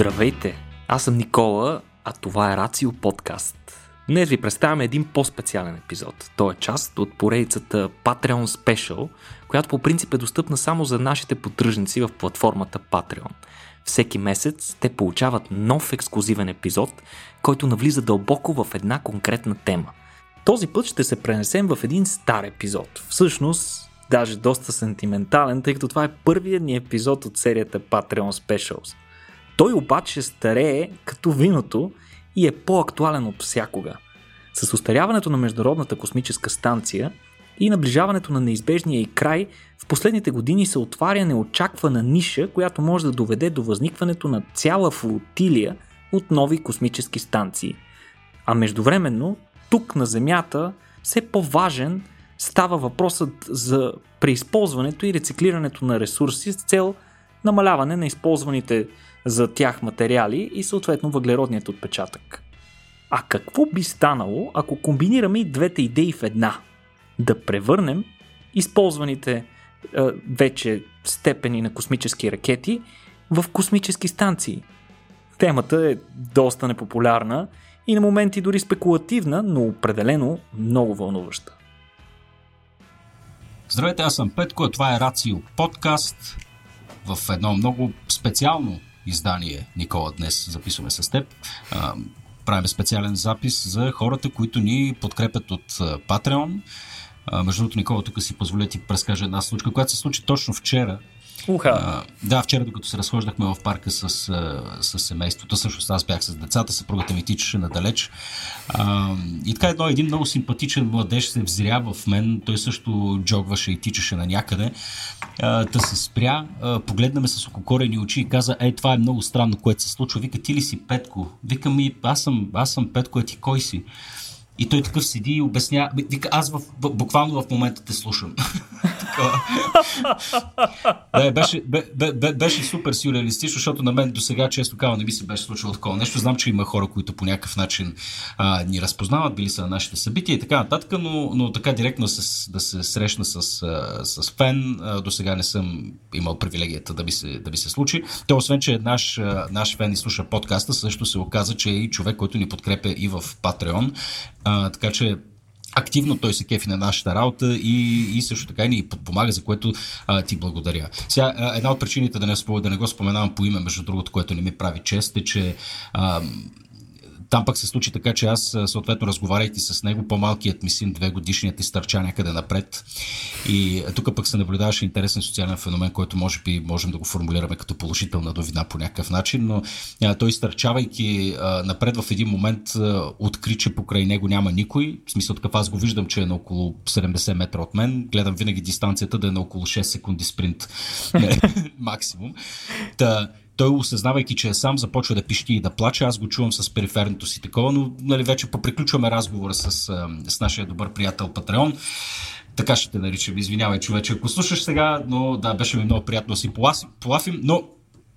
Здравейте! Аз съм Никола, а това е Рацио подкаст. Днес ви представяме един по-специален епизод. Той е част от поредицата Patreon Special, която по принцип е достъпна само за нашите поддръжници в платформата Patreon. Всеки месец те получават нов ексклюзивен епизод, който навлиза дълбоко в една конкретна тема. Този път ще се пренесем в един стар епизод. Всъщност, даже доста сентиментален, тъй като това е първият ни епизод от серията Patreon Specials. Той обаче старее като виното и е по-актуален от всякога. С устаряването на Международната космическа станция и наближаването на неизбежния и край, в последните години се отваря неочаквана ниша, която може да доведе до възникването на цяла флотилия от нови космически станции. А междувременно, тук на Земята, все по-важен става въпросът за преизползването и рециклирането на ресурси с цел намаляване на използваните за тях материали и съответно въглеродният отпечатък. А какво би станало, ако комбинираме и двете идеи в една? Да превърнем използваните е, вече степени на космически ракети в космически станции. Темата е доста непопулярна и на моменти дори спекулативна, но определено много вълнуваща. Здравейте, аз съм Петко, а това е Рацио подкаст в едно много специално издание, Никола, днес записваме с теб. Правим специален запис за хората, които ни подкрепят от Patreon. Между другото, Никола, тук си позволя ти прескажа една случка, която се случи точно вчера. Уха. А, да, вчера, докато се разхождахме в парка с, с семейството, също аз бях с децата, съпругата ми тичаше надалеч. А, и така едно, един много симпатичен младеж се взря в мен, той също джогваше и тичаше на някъде. Та се спря, а, погледна ме с ококорени очи и каза, ей, това е много странно, което се случва. Вика, ти ли си Петко? Вика ми, аз съм, аз съм Петко, а ти кой си? И той такъв седи и обясня. Вика, аз в, буквално в момента те слушам. да, беше, бе, бе, беше супер сюрреалистично, защото на мен до сега често казвам не би се беше случило такова нещо. Знам, че има хора, които по някакъв начин а, ни разпознават, били са на нашите събития и така нататък, но, но така директно с, да се срещна с, с фен, до сега не съм имал привилегията да би се, да би се случи. Той, освен, че наш, наш фен и слуша подкаста, също се оказа, че е и човек, който ни подкрепя и в Patreon. А, така че активно той се кефи на нашата работа и, и също така ни подпомага, за което а, ти благодаря. Сега, една от причините да не, да не го споменавам по име, между другото, което не ми прави чест, е, че а, там пък се случи така, че аз, съответно, разговаряйки с него, по-малкият ми син, две годишният, изтърча някъде напред. И тук пък се наблюдаваше интересен социален феномен, който може би можем да го формулираме като положителна новина по някакъв начин, но той изтърчавайки напред в един момент а, откри, че покрай него няма никой. В смисъл такъв аз го виждам, че е на около 70 метра от мен. Гледам винаги дистанцията да е на около 6 секунди спринт максимум. Та, той, осъзнавайки, че е сам, започва да пищи и да плаче. Аз го чувам с периферното си такова, но нали, вече поприключваме разговора с, с нашия добър приятел Патреон. Така ще те наричам. Извинявай, човече, ако слушаш сега, но да, беше ми много приятно да си полафим, но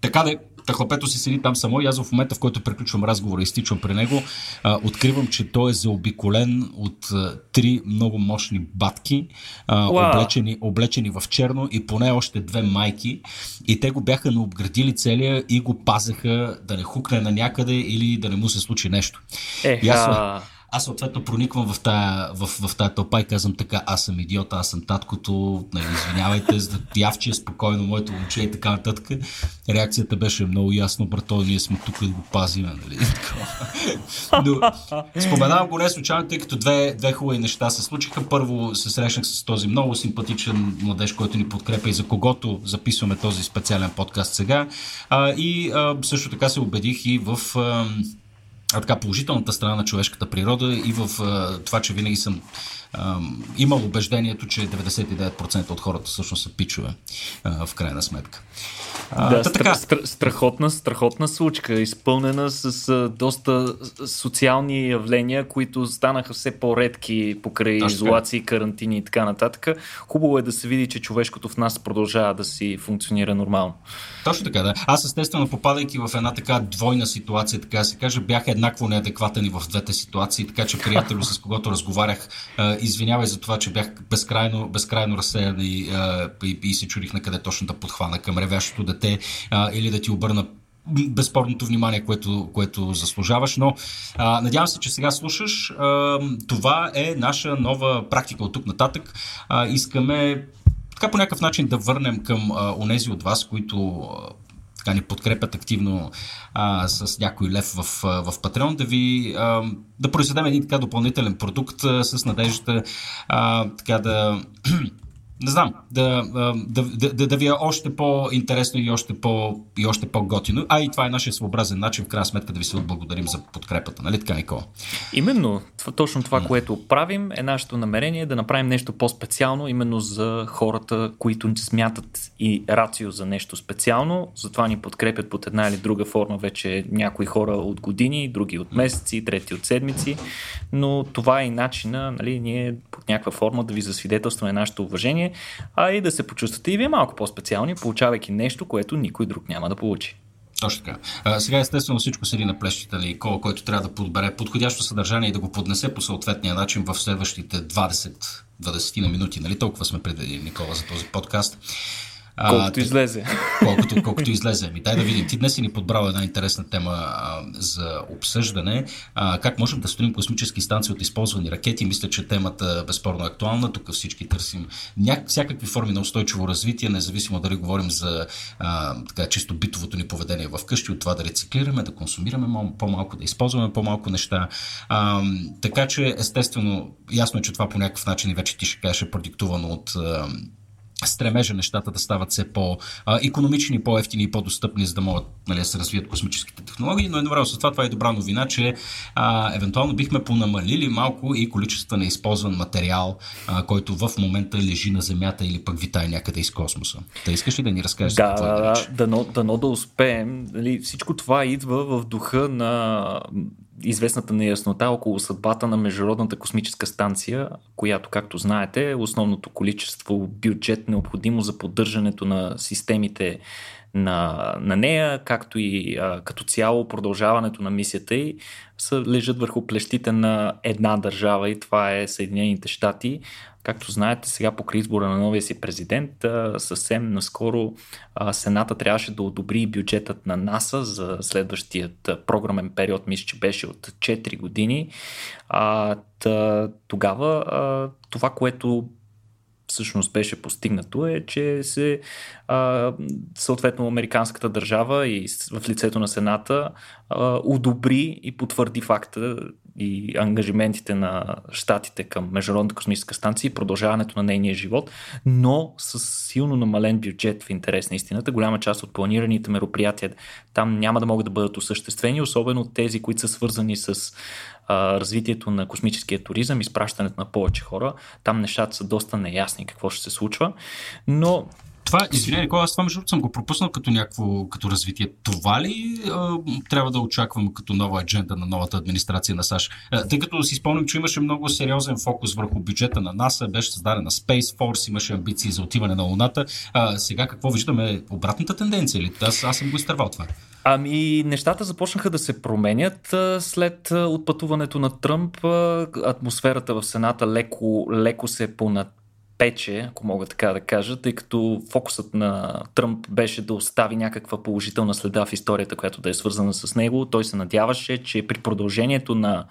така да Тахлапето си седи там само и аз в момента, в който приключвам разговора и стичам при него, а, откривам, че той е заобиколен от а, три много мощни батки, а, облечени, облечени в черно и поне още две майки. И те го бяха наобградили целия и го пазеха да не хукне на някъде или да не му се случи нещо. Еха. И аз, аз съответно прониквам в тая, в, в тая тълпа и казвам така, аз съм идиот, аз съм таткото, нали, извинявайте, явче спокойно моето момче и така нататък. Реакцията беше много ясно, брато, ние сме тук да го пазим. Нали? Но споменавам го не случайно, тъй като две, две хубави неща се случиха. Първо се срещнах с този много симпатичен младеж, който ни подкрепя и за когото записваме този специален подкаст сега. А, и а, също така се убедих и в а, а, така положителната страна на човешката природа и в а, това, че винаги съм а, имал убеждението, че 99% от хората всъщност са пичове а, в крайна сметка. А, да, стра, така. Стра, страхотна, страхотна случка, изпълнена с а, доста социални явления, които станаха все по-редки покрай Точно. изолации, карантини и така нататък. Хубаво е да се види, че човешкото в нас продължава да си функционира нормално. Точно така, да. Аз естествено, попадайки в една така двойна ситуация, така се каже, бях еднакво неадекватен и в двете ситуации, така че приятел с когото разговарях, извинявай за това, че бях безкрайно, безкрайно разсеян и, и, и се чудих на къде точно да подхвана към ревящото дете или да ти обърна безспорното внимание, което, което заслужаваш, но а, надявам се, че сега слушаш. А, това е наша нова практика от тук нататък. А, искаме така по някакъв начин да върнем към а, онези от вас, които а, така ни подкрепят активно а, с някой лев в, в Patreon, да ви а, да произведем един така допълнителен продукт а, с надеждата а, така да не знам, да, да, да, да, да ви е още по-интересно и още, по, и още по-готино. А и това е нашия своеобразен начин, в крайна сметка, да ви се отблагодарим за подкрепата. Нали така, Никола? Именно. Точно това, което правим, е нашето намерение да направим нещо по-специално, именно за хората, които смятат и рацио за нещо специално. Затова ни подкрепят под една или друга форма вече някои хора от години, други от месеци, трети от седмици. Но това е и начина, нали, ние под някаква форма да ви засвидетелстваме нашето уважение а и да се почувствате и вие малко по-специални, получавайки нещо, което никой друг няма да получи. Точно така. А, сега естествено всичко седи на плещите ли Кола, който трябва да подбере подходящо съдържание и да го поднесе по съответния начин в следващите 20 20 на минути. Нали толкова сме предвидили, Никола, за този подкаст. Колкото а, излезе. Колкото, колкото излезе. Ми, дай да видим. Ти днес си ни подбрал една интересна тема а, за обсъждане. А, как можем да строим космически станции от използвани ракети? Мисля, че темата безспорно е актуална. Тук всички търсим ня... всякакви форми на устойчиво развитие, независимо дали говорим за а, така, чисто битовото ни поведение в къщи, от това да рециклираме, да консумираме по-малко, да използваме по-малко неща. А, така че, естествено, ясно е, че това по някакъв начин и вече ти ще кажеш е продиктувано от стремежа нещата да стават все по-економични, по-ефтини и по-достъпни, за да могат нали, да се развият космическите технологии, но едновременно с това това е добра новина, че а, евентуално бихме понамалили малко и количество на използван материал, а, който в момента лежи на Земята или пък витае някъде из космоса. Та искаш ли да ни разкажеш да, какво е да, дано, дано да успеем. Нали, всичко това идва в духа на известната неяснота около съдбата на Международната космическа станция, която, както знаете, е основното количество бюджет необходимо за поддържането на системите на, на нея, както и а, като цяло продължаването на мисията й, лежат върху плещите на една държава и това е Съединените щати. Както знаете, сега по избора на новия си президент, съвсем наскоро Сената трябваше да одобри бюджетът на НАСА за следващият програмен период, мисля, че беше от 4 години. Тогава това, което всъщност беше постигнато е, че се а, съответно американската държава и в лицето на Сената а, удобри и потвърди факта и ангажиментите на щатите към Международната космическа станция и продължаването на нейния живот, но с силно намален бюджет в интерес на истината. Голяма част от планираните мероприятия там няма да могат да бъдат осъществени, особено тези, които са свързани с развитието на космическия туризъм, изпращането на повече хора. Там нещата са доста неясни какво ще се случва, но това, извинявай, аз това между съм го пропуснал като някакво като развитие. Това ли а, трябва да очаквам като нова адженда на новата администрация на САЩ? Тъй като си спомням, че имаше много сериозен фокус върху бюджета на НАСА, беше създадена Space Force, имаше амбиции за отиване на Луната. А, сега какво виждаме? Обратната тенденция ли? Аз, аз съм го изтървал това. Ами, нещата започнаха да се променят след отпътуването на Тръмп. Атмосферата в Сената леко, леко се понад пече, ако мога така да кажа, тъй като фокусът на Тръмп беше да остави някаква положителна следа в историята, която да е свързана с него. Той се надяваше, че при продължението на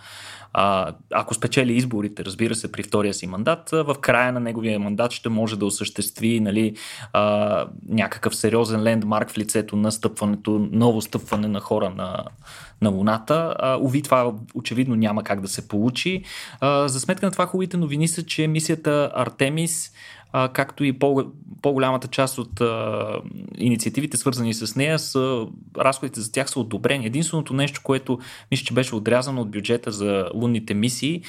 а, ако спечели изборите, разбира се, при втория си мандат, в края на неговия мандат ще може да осъществи нали, а, някакъв сериозен лендмарк в лицето на стъпването, ново стъпване на хора на, на Луната. А, уви, това очевидно няма как да се получи. А, за сметка на това хубавите новини са, че мисията Артемис както и по- по-голямата част от инициативите, свързани с нея, са, разходите за тях са одобрени. Единственото нещо, което мисля, че беше отрязано от бюджета за лунните мисии,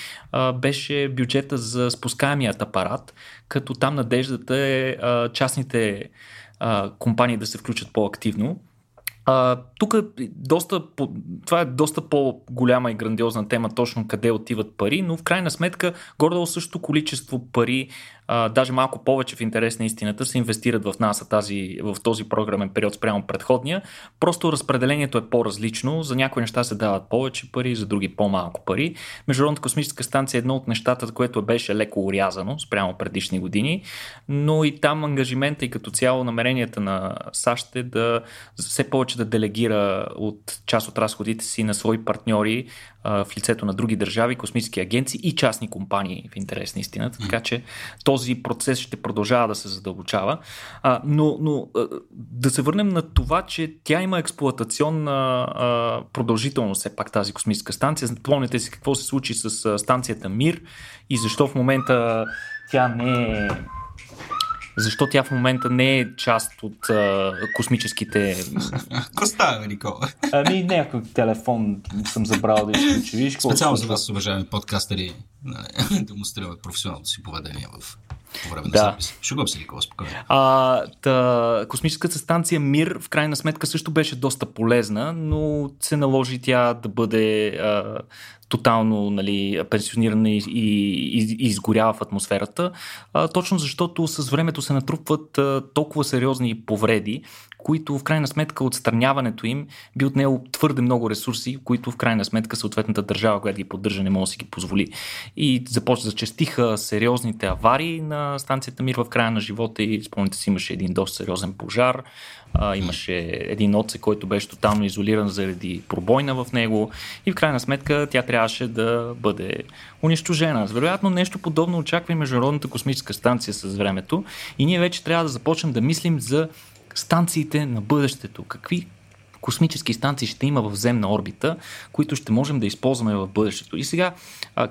беше бюджета за спускаемият апарат, като там надеждата е частните компании да се включат по-активно. Тук е това е доста по-голяма и грандиозна тема, точно къде отиват пари, но в крайна сметка горе също количество пари а, даже малко повече в интерес на истината се инвестират в НАСА тази, в този програмен период спрямо предходния. Просто разпределението е по-различно. За някои неща се дават повече пари, за други по-малко пари. Международната космическа станция е едно от нещата, което беше леко урязано спрямо предишни години, но и там ангажимента и като цяло намеренията на САЩ е да все повече започне да делегира от част от разходите си на свои партньори а, в лицето на други държави, космически агенции и частни компании в интерес на истината. Така че този процес ще продължава да се задълбочава. А, но но а, да се върнем на това, че тя има експлуатационна а, продължителност, все пак тази космическа станция. Помните си какво се случи с а, станцията Мир и защо в момента тя не е защо тя в момента не е част от а, космическите... Какво става, Никола? Ами някой телефон съм забрал да изключи. Виж, Специално за вас, уважаеми подкастери, демонстрираме професионалното си поведение в по време на Да. запис. Шугам се, Никола, спокойно. А, та, космическата станция Мир в крайна сметка също беше доста полезна, но се наложи тя да бъде а, тотално нали, пенсионирана и, и, и, изгорява в атмосферата, а, точно защото с времето се натрупват а, толкова сериозни повреди, които в крайна сметка отстраняването им би отнело твърде много ресурси, които в крайна сметка съответната държава, която ги поддържа, не може да си ги позволи. И започва зачастиха сериозните аварии на станцията Мир в края на живота и спомните си имаше един доста сериозен пожар, а, имаше един отсек, който беше тотално изолиран заради пробойна в него и в крайна сметка тя трябваше да бъде унищожена. Вероятно нещо подобно очаква и Международната космическа станция с времето и ние вече трябва да започнем да мислим за станциите на бъдещето. Какви космически станции ще има в земна орбита, които ще можем да използваме в бъдещето. И сега,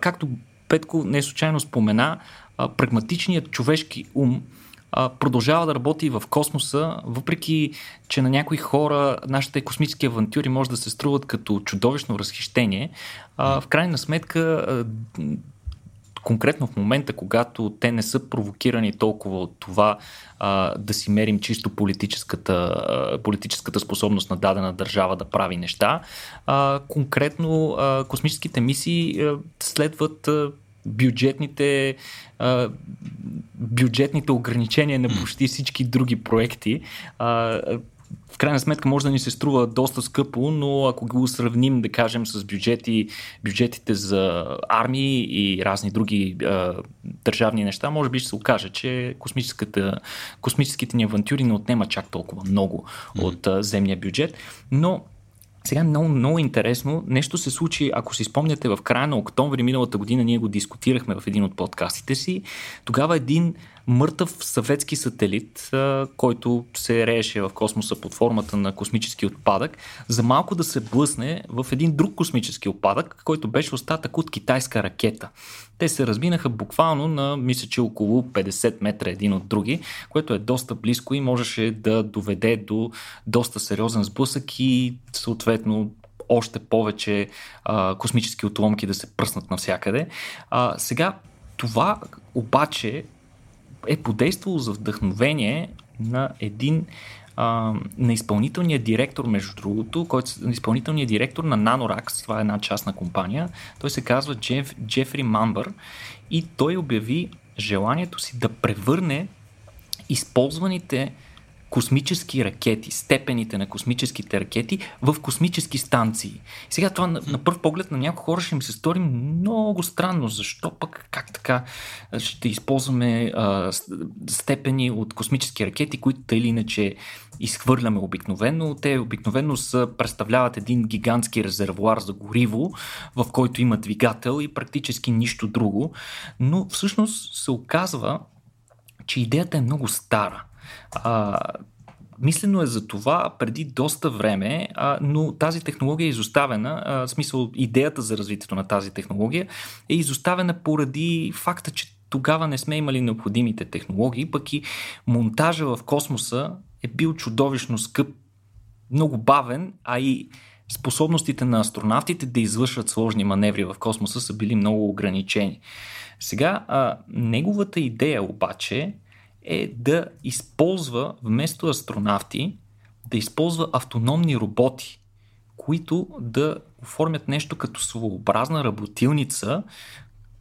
както Петко не случайно спомена, прагматичният човешки ум продължава да работи в космоса, въпреки че на някои хора нашите космически авантюри може да се струват като чудовищно разхищение. А, в крайна сметка конкретно в момента, когато те не са провокирани толкова от това а, да си мерим чисто политическата, а, политическата способност на дадена държава да прави неща, а, конкретно а, космическите мисии а, следват а, бюджетните, а, бюджетните ограничения на почти всички други проекти. А, в крайна сметка може да ни се струва доста скъпо, но ако го сравним, да кажем, с бюджети, бюджетите за армии и разни други а, държавни неща, може би ще се окаже, че космическите ни авантюри не отнема чак толкова много от а, земния бюджет. Но сега много, много интересно. Нещо се случи, ако си спомняте, в края на октомври миналата година ние го дискутирахме в един от подкастите си. Тогава един мъртъв съветски сателит, който се рееше в космоса под формата на космически отпадък, за малко да се блъсне в един друг космически отпадък, който беше остатък от китайска ракета. Те се разминаха буквално на, мисля, че около 50 метра един от други, което е доста близко и можеше да доведе до доста сериозен сблъсък и съответно още повече а, космически отломки да се пръснат навсякъде. А, сега това обаче е подействало за вдъхновение на един а, на изпълнителния директор, между другото, който е изпълнителният директор на Nanorax, това е една частна компания. Той се казва Джеф, Джефри Мамбър и той обяви желанието си да превърне използваните космически ракети, степените на космическите ракети в космически станции. Сега това на, на първ поглед на някои хора ще ми се стори много странно. Защо пък как така ще използваме а, степени от космически ракети, които или иначе изхвърляме обикновено. Те обикновено са, представляват един гигантски резервуар за гориво, в който има двигател и практически нищо друго. Но всъщност се оказва, че идеята е много стара. А, мислено е за това преди доста време, а, но тази технология е изоставена. А, в смисъл, идеята за развитието на тази технология е изоставена поради факта, че тогава не сме имали необходимите технологии, пък и монтажа в космоса е бил чудовищно скъп, много бавен, а и способностите на астронавтите да извършват сложни маневри в космоса са били много ограничени. Сега, а, неговата идея обаче е да използва вместо астронавти, да използва автономни роботи, които да оформят нещо като своеобразна работилница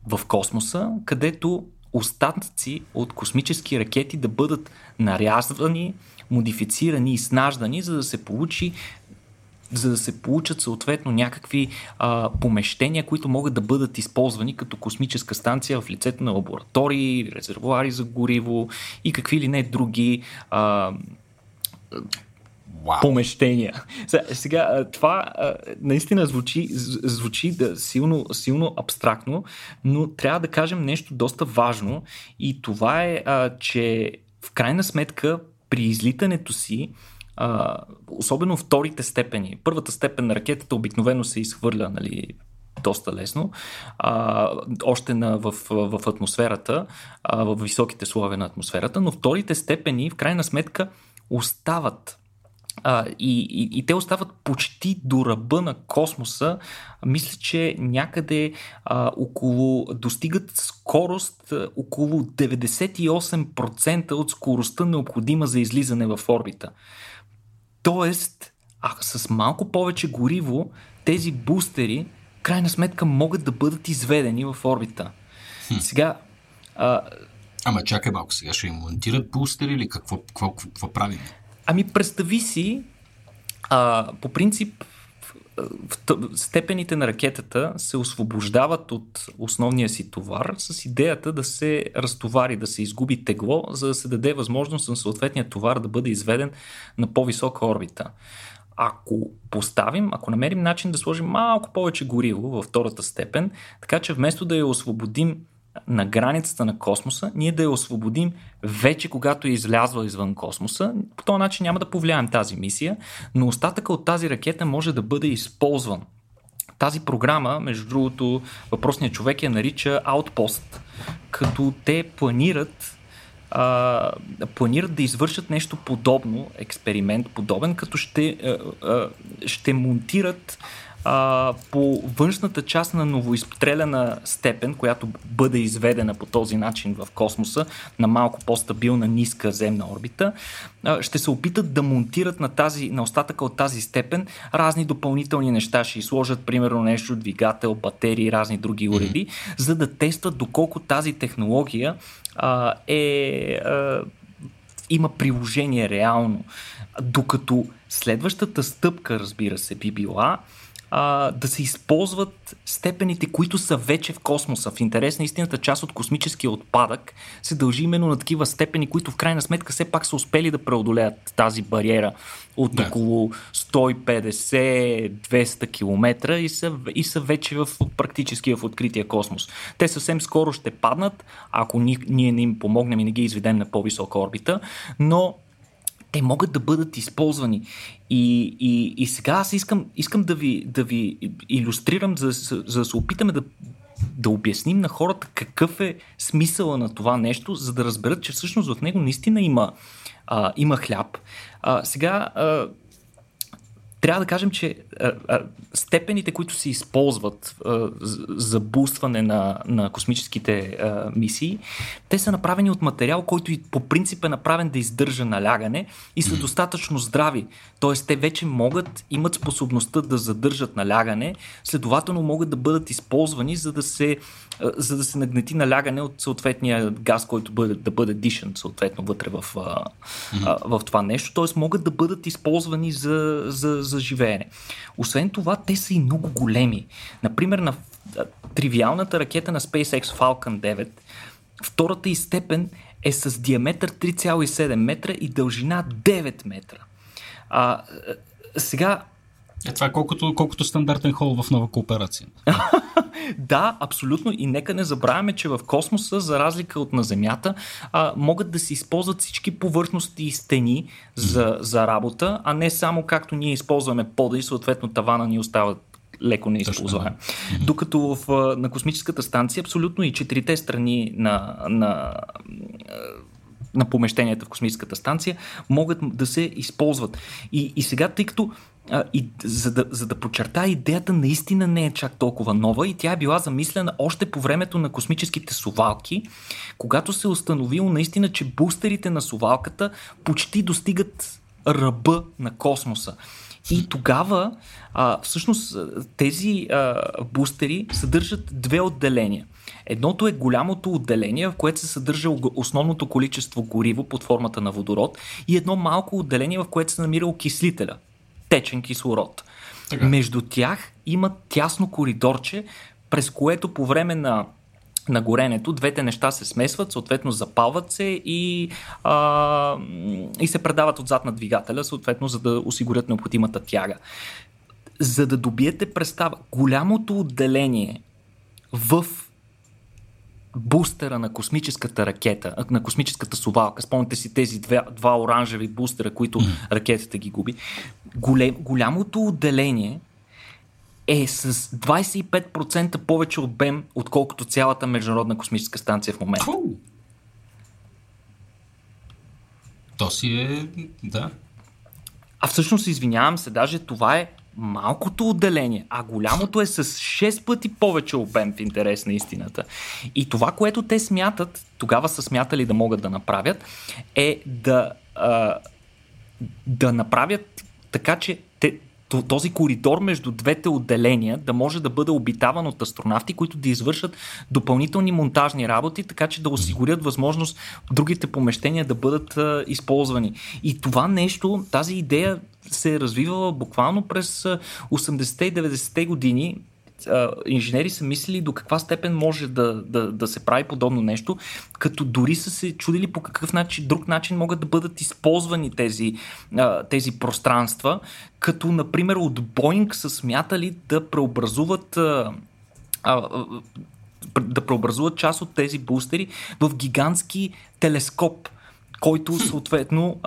в космоса, където остатъци от космически ракети да бъдат нарязвани, модифицирани и снаждани, за да се получи за да се получат съответно някакви а, помещения, които могат да бъдат използвани като космическа станция в лицето на лаборатории, резервуари за гориво и какви ли не други а, Wow. помещения. Сега, това наистина звучи, звучи да, силно, силно абстрактно, но трябва да кажем нещо доста важно и това е, че в крайна сметка при излитането си особено вторите степени. Първата степен на ракетата обикновено се изхвърля нали, доста лесно, а, още на, в, в атмосферата, а, в високите слоеве на атмосферата, но вторите степени в крайна сметка остават а, и, и, и те остават почти до ръба на космоса. Мисля, че някъде а, около достигат скорост а, около 98% от скоростта необходима за излизане в орбита. Тоест, а с малко повече гориво, тези бустери, крайна сметка, могат да бъдат изведени в орбита. Хм. Сега. А... Ама чакай малко, сега ще им монтират бустери или какво, какво, какво правим? Ами представи си, а, по принцип, степените на ракетата се освобождават от основния си товар с идеята да се разтовари, да се изгуби тегло, за да се даде възможност на съответния товар да бъде изведен на по-висока орбита. Ако поставим, ако намерим начин да сложим малко повече гориво във втората степен, така че вместо да я освободим на границата на космоса, ние да я освободим вече когато е излязла извън космоса. По този начин няма да повлияем тази мисия, но остатъка от тази ракета може да бъде използван. Тази програма, между другото, въпросният човек я нарича Outpost, като те планират а, планират да извършат нещо подобно, експеримент подобен, като ще, а, а, ще монтират а, по външната част на новоизстреляна степен, която бъде изведена по този начин в космоса на малко по-стабилна ниска земна орбита, а, ще се опитат да монтират на, тази, на остатъка от тази степен разни допълнителни неща. Ще сложат, примерно, нещо, двигател, батерии, разни други уреди, mm-hmm. за да тестват доколко тази технология а, е. А, има приложение реално. Докато следващата стъпка, разбира се, би била а, да се използват степените, които са вече в космоса. В интерес на истината, част от космическия отпадък се дължи именно на такива степени, които в крайна сметка все пак са успели да преодолеят тази бариера от да. около 150-200 км и са, и са вече в, практически в открития космос. Те съвсем скоро ще паднат, ако ние, ние не им помогнем и не ги изведем на по-висока орбита, но те могат да бъдат използвани. И, и, и сега аз искам, искам да, ви, да ви иллюстрирам, за, за, за да се опитаме да, да обясним на хората какъв е смисъла на това нещо, за да разберат, че всъщност в него наистина има, а, има хляб. А, сега а, трябва да кажем, че а, а, степените, които се използват а, за бустване на, на космическите а, мисии, те са направени от материал, който и по принцип е направен да издържа налягане и са достатъчно здрави. Тоест, те вече могат, имат способността да задържат налягане, следователно могат да бъдат използвани, за да се, за да се нагнети налягане от съответния газ, който бъде, да бъде дишан съответно вътре в, а, а, в това нещо. Тоест, могат да бъдат използвани за, за, за живеене. Освен това, те са и много големи. Например, на тривиалната ракета на SpaceX Falcon 9, втората и степен е с диаметър 3,7 метра и дължина 9 метра. А, сега е, това е колкото, колкото стандартен хол в нова кооперация. да, абсолютно. И нека не забравяме, че в космоса, за разлика от на Земята, а, могат да се използват всички повърхности и стени за, за работа, а не само както ние използваме пода и съответно тавана ни остава леко неизползваем. Докато в, на космическата станция абсолютно и четирите страни на, на на помещенията в космическата станция могат да се използват. И, и сега, тъй като а, и, за, да, за да подчерта, идеята наистина не е чак толкова нова и тя е била замислена още по времето на космическите сувалки, когато се е установило наистина, че бустерите на сувалката почти достигат ръба на космоса. И тогава, а, всъщност, тези а, бустери съдържат две отделения. Едното е голямото отделение, в което се съдържа основното количество гориво под формата на водород и едно малко отделение, в което се намира окислителя, течен кислород. Така. Между тях има тясно коридорче, през което по време на на горенето, двете неща се смесват, съответно запалват се и, а, и се предават отзад на двигателя, съответно за да осигурят необходимата тяга. За да добиете представа, голямото отделение в бустера на космическата ракета, на космическата сувалка, спомняте си тези два, два оранжеви бустера, които mm. ракетата ги губи, голем, голямото отделение е с 25% повече обем, отколкото цялата Международна космическа станция в момента. Фу. То си е... да. А всъщност, извинявам се, даже това е малкото отделение, а голямото е с 6 пъти повече обем в интерес на истината. И това, което те смятат, тогава са смятали да могат да направят, е да, а, да направят така, че те, този коридор между двете отделения да може да бъде обитаван от астронавти, които да извършат допълнителни монтажни работи, така че да осигурят възможност другите помещения да бъдат а, използвани. И това нещо, тази идея се е развивала буквално през 80-те и 90-те години инженери са мислили до каква степен може да, да, да се прави подобно нещо, като дори са се чудили по какъв начин, друг начин могат да бъдат използвани тези, тези пространства, като например от Боинг са смятали да преобразуват да преобразуват част от тези бустери в гигантски телескоп, който съответно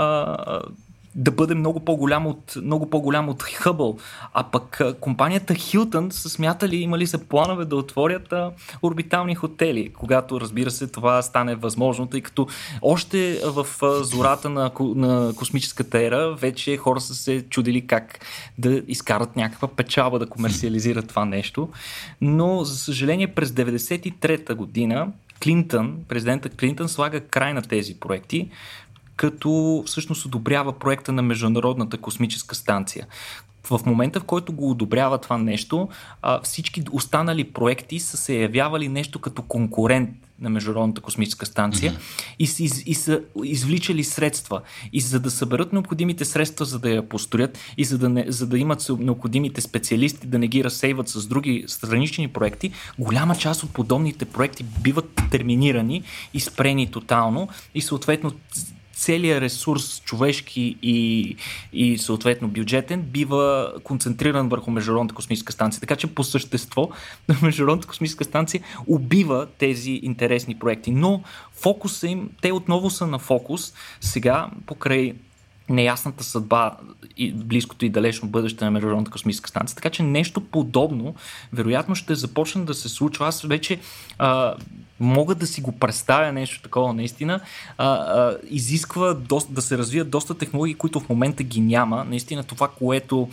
да бъде много по-голям от, много по-голям от Хъбъл. А пък компанията Хилтън са смятали, имали са планове да отворят а, орбитални хотели, когато разбира се това стане възможно, тъй като още в а, зората на, на космическата ера вече хора са се чудили как да изкарат някаква печалба да комерциализират това нещо. Но за съжаление през 93-та година Клинтън, президента Клинтън слага край на тези проекти, като всъщност одобрява проекта на Международната космическа станция. В момента, в който го одобрява това нещо, всички останали проекти са се явявали нещо като конкурент на Международната космическа станция mm-hmm. и, са, и са извличали средства. И за да съберат необходимите средства, за да я построят и за да, не, за да имат необходимите специалисти, да не ги разсейват с други странични проекти, голяма част от подобните проекти биват терминирани и спрени тотално и съответно целият ресурс, човешки и, и съответно бюджетен, бива концентриран върху Международната космическа станция. Така че по същество Международната космическа станция убива тези интересни проекти. Но фокуса им, те отново са на фокус сега покрай неясната съдба и близкото и далечно бъдеще на Международната космическа станция. Така че нещо подобно вероятно ще започне да се случва. Аз вече а, мога да си го представя нещо такова наистина. А, а, изисква доста, да се развият доста технологии, които в момента ги няма. Наистина това, което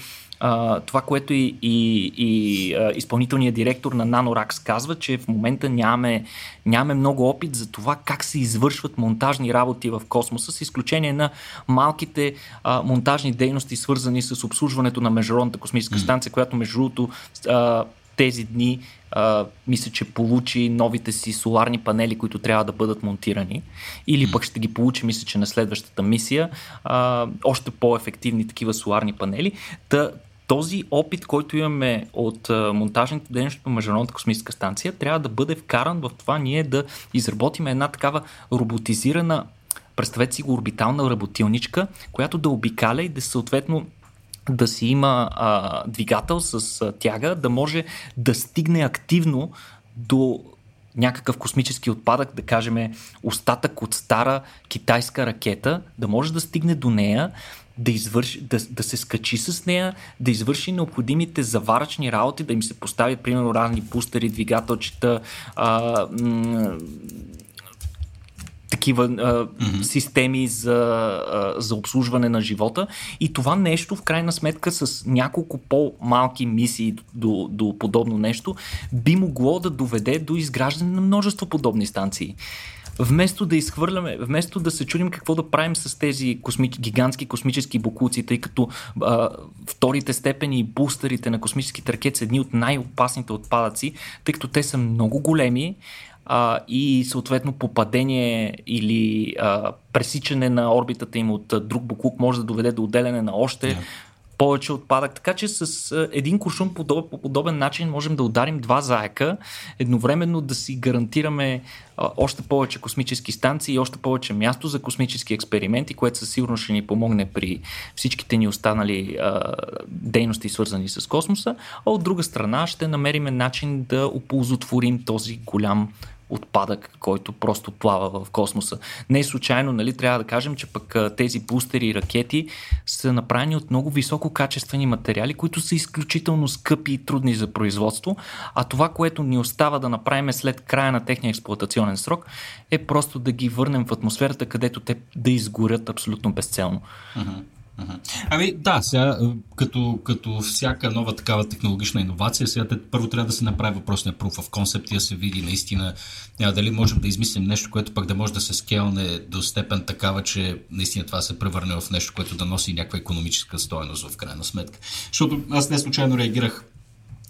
Това, което и, и, и изпълнителният директор на Nanoracks казва, че в момента нямаме, нямаме много опит за това как се извършват монтажни работи в космоса, с изключение на малките uh, монтажни дейности, свързани с обслужването на Международната космическа станция, която между другото тези дни а, мисля, че получи новите си соларни панели, които трябва да бъдат монтирани. Или пък ще ги получи, мисля, че на следващата мисия, а, още по-ефективни такива соларни панели. Та, този опит, който имаме от монтажните дейности по Международната космическа станция, трябва да бъде вкаран в това ние да изработим една такава роботизирана, представете си го, орбитална работилничка, която да обикаля и да съответно да си има а, двигател с а, тяга, да може да стигне активно до някакъв космически отпадък, да кажем остатък от стара китайска ракета, да може да стигне до нея, да, извърши, да, да се скачи с нея, да извърши необходимите заварачни работи, да им се поставят, примерно, разни бустери, двигателчета, а, м- такива а, mm-hmm. системи за, а, за обслужване на живота. И това нещо, в крайна сметка, с няколко по-малки мисии до, до подобно нещо, би могло да доведе до изграждане на множество подобни станции вместо да изхвърляме, вместо да се чудим какво да правим с тези косми... гигантски космически бокуци, тъй като а, вторите степени и бустерите на космическите ракети са едни от най-опасните отпадъци, тъй като те са много големи, а, и съответно попадение или а, пресичане на орбитата им от друг буклук може да доведе до отделяне на още yeah. Повече отпадък. Така че с един куршум по подобен начин можем да ударим два заека, едновременно да си гарантираме още повече космически станции и още повече място за космически експерименти, което със сигурност ще ни помогне при всичките ни останали а, дейности, свързани с космоса, а от друга страна ще намерим начин да оползотворим този голям отпадък, който просто плава в космоса. Не е случайно, нали, трябва да кажем, че пък тези бустери и ракети са направени от много висококачествени материали, които са изключително скъпи и трудни за производство, а това, което ни остава да направим след края на техния експлуатационен срок, е просто да ги върнем в атмосферата, където те да изгорят абсолютно безцелно. Uh-huh. Ами да, сега като, като всяка нова такава технологична иновация, сега те, първо трябва да се направи въпросния proof of concept и да се види наистина а, дали можем да измислим нещо, което пък да може да се скелне до степен такава, че наистина това се превърне в нещо, което да носи някаква економическа стоеност в крайна сметка. Защото аз не случайно реагирах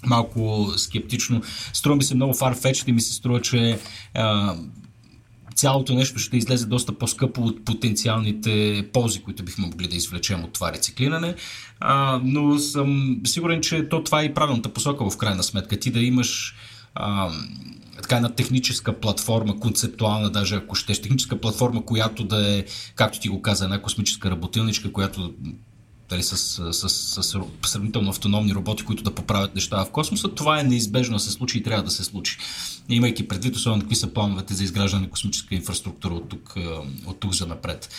малко скептично. Струва ми се много farfetched и ми се струва, че а, цялото нещо ще излезе доста по-скъпо от потенциалните ползи, които бихме могли да извлечем от това рециклиране. А, но съм сигурен, че то това е и правилната посока в крайна сметка. Ти да имаш а, така една техническа платформа, концептуална, даже ако ще техническа платформа, която да е, както ти го каза, една космическа работилничка, която дали, с, с, с, с сравнително автономни роботи, които да поправят неща в космоса. Това е неизбежно да се случи и трябва да се случи. Имайки предвид, особено какви са плановете за изграждане на космическа инфраструктура от тук, е, от тук за напред.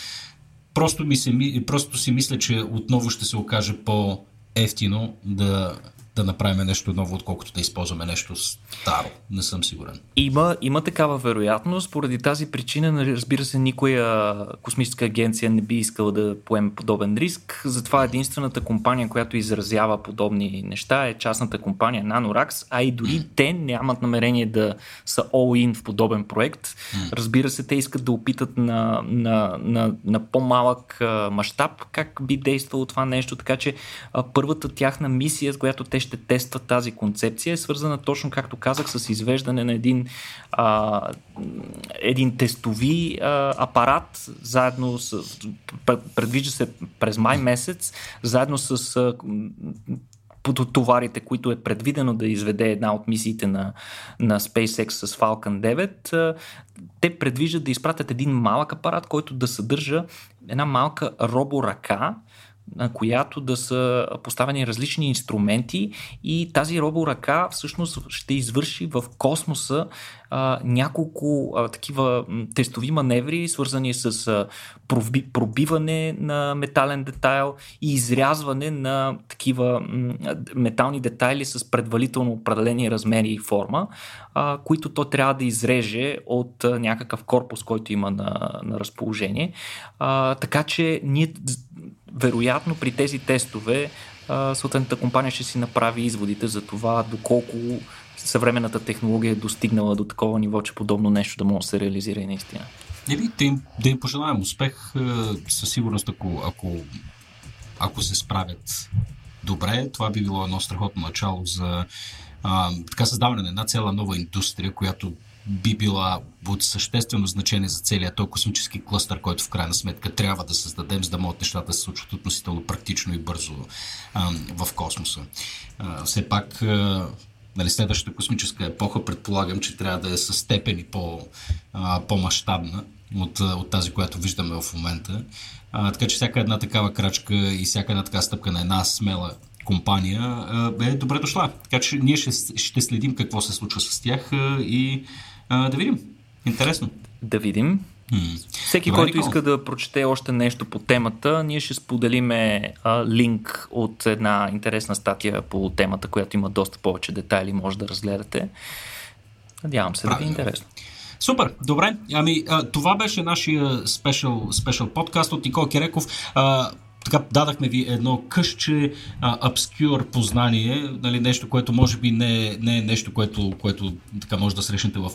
Просто, ми се, просто си мисля, че отново ще се окаже по-ефтино да да направим нещо ново, отколкото да използваме нещо старо. Не съм сигурен. Има, има такава вероятност. Поради тази причина, нали, разбира се, никоя космическа агенция не би искала да поеме подобен риск. Затова единствената компания, която изразява подобни неща е частната компания Nanorax, а и дори те нямат намерение да са all-in в подобен проект. Разбира се, те искат да опитат на, на, на, на по-малък мащаб как би действало това нещо, така че първата тяхна мисия, която те ще тестват тази концепция, е свързана точно, както казах, с извеждане на един, а, един тестови а, апарат, заедно с. Предвижда се през май месец, заедно с. А, товарите, които е предвидено да изведе една от мисиите на, на SpaceX с Falcon 9, те предвиждат да изпратят един малък апарат, който да съдържа една малка роборъка, на която да са поставени различни инструменти и тази роборъка всъщност ще извърши в космоса а, няколко а, такива тестови маневри, свързани с а, проби, пробиване на метален детайл и изрязване на такива м, метални детайли с предварително определени размери и форма, а, които то трябва да изреже от а, някакъв корпус, който има на, на разположение. А, така че ние вероятно при тези тестове съответната компания ще си направи изводите за това доколко съвременната технология е достигнала до такова ниво, че подобно нещо да може да се реализира и наистина. Би, да им, да им пожелаем успех със сигурност, ако, ако, ако се справят добре. Това би било едно страхотно начало за а, така създаване на една цяла нова индустрия, която би била от съществено значение за целия този космически клъстър, който в крайна сметка трябва да създадем, за да могат нещата да се случват относително практично и бързо а, в космоса. А, все пак а, нали, следващата космическа епоха предполагам, че трябва да е със степени по, а, по-масштабна от, от тази, която виждаме в момента. А, така че всяка една такава крачка и всяка една така стъпка на една смела компания е добре дошла. Така че ние ще, ще следим какво се случва с тях и а, да видим. Интересно. Да видим. Всеки, Добре, който иска да прочете още нещо по темата, ние ще споделиме а, линк от една интересна статия по темата, която има доста повече детайли, може да разгледате. Надявам се Правильно. да ви е интересно. Супер, добре. Ами, а, това беше нашия спешъл, спешъл подкаст от Никол Киреков. А, така дадахме ви едно къщче обскюр познание, нали, нещо, което може би не, не е нещо, което, което така може да срещнете в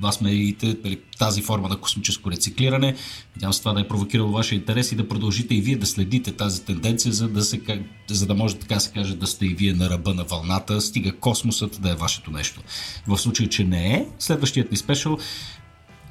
мас-медиите, нали, тази форма на космическо рециклиране. Надявам се това да е провокирало вашия интерес и да продължите и вие да следите тази тенденция, за да, се, за да може така се каже да сте и вие на ръба на вълната, стига космосът да е вашето нещо. В случай, че не е, следващият ни спешъл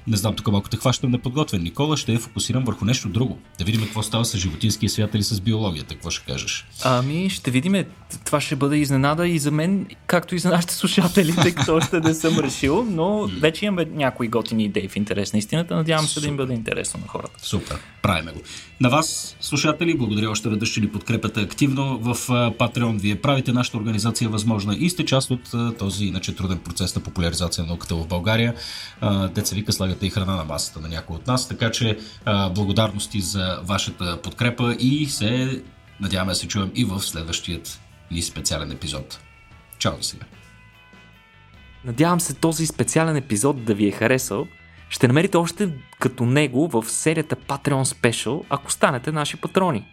не знам, тук малко те хващам неподготвен. Никола, ще я фокусирам върху нещо друго. Да видим какво става с животинския свят или с биологията. Какво ще кажеш? Ами, ще видим. Това ще бъде изненада и за мен, както и за нашите слушатели, тъй като още не съм решил, но вече имаме някои готини идеи в интерес на истината. Надявам се Супер. да им бъде интересно на хората. Супер, правиме го. На вас, слушатели, благодаря още веднъж, че ни подкрепяте активно в Patreon. Вие правите нашата организация възможна и сте част от този иначе труден процес на популяризация на науката в България. Деца вика, слагате и храна на масата на някой от нас, така че благодарности за вашата подкрепа и се надяваме да се чуем и в следващият ни специален епизод. Чао за сега! Надявам се този специален епизод да ви е харесал. Ще намерите още като него в серията Patreon Special, ако станете наши патрони.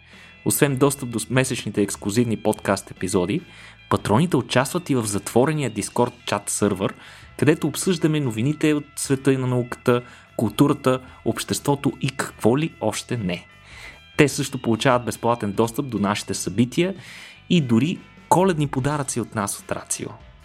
Освен достъп до месечните ексклюзивни подкаст епизоди, патроните участват и в затворения Discord чат сървър, където обсъждаме новините от света и на науката, културата, обществото и какво ли още не. Те също получават безплатен достъп до нашите събития и дори коледни подаръци от нас от Рацио.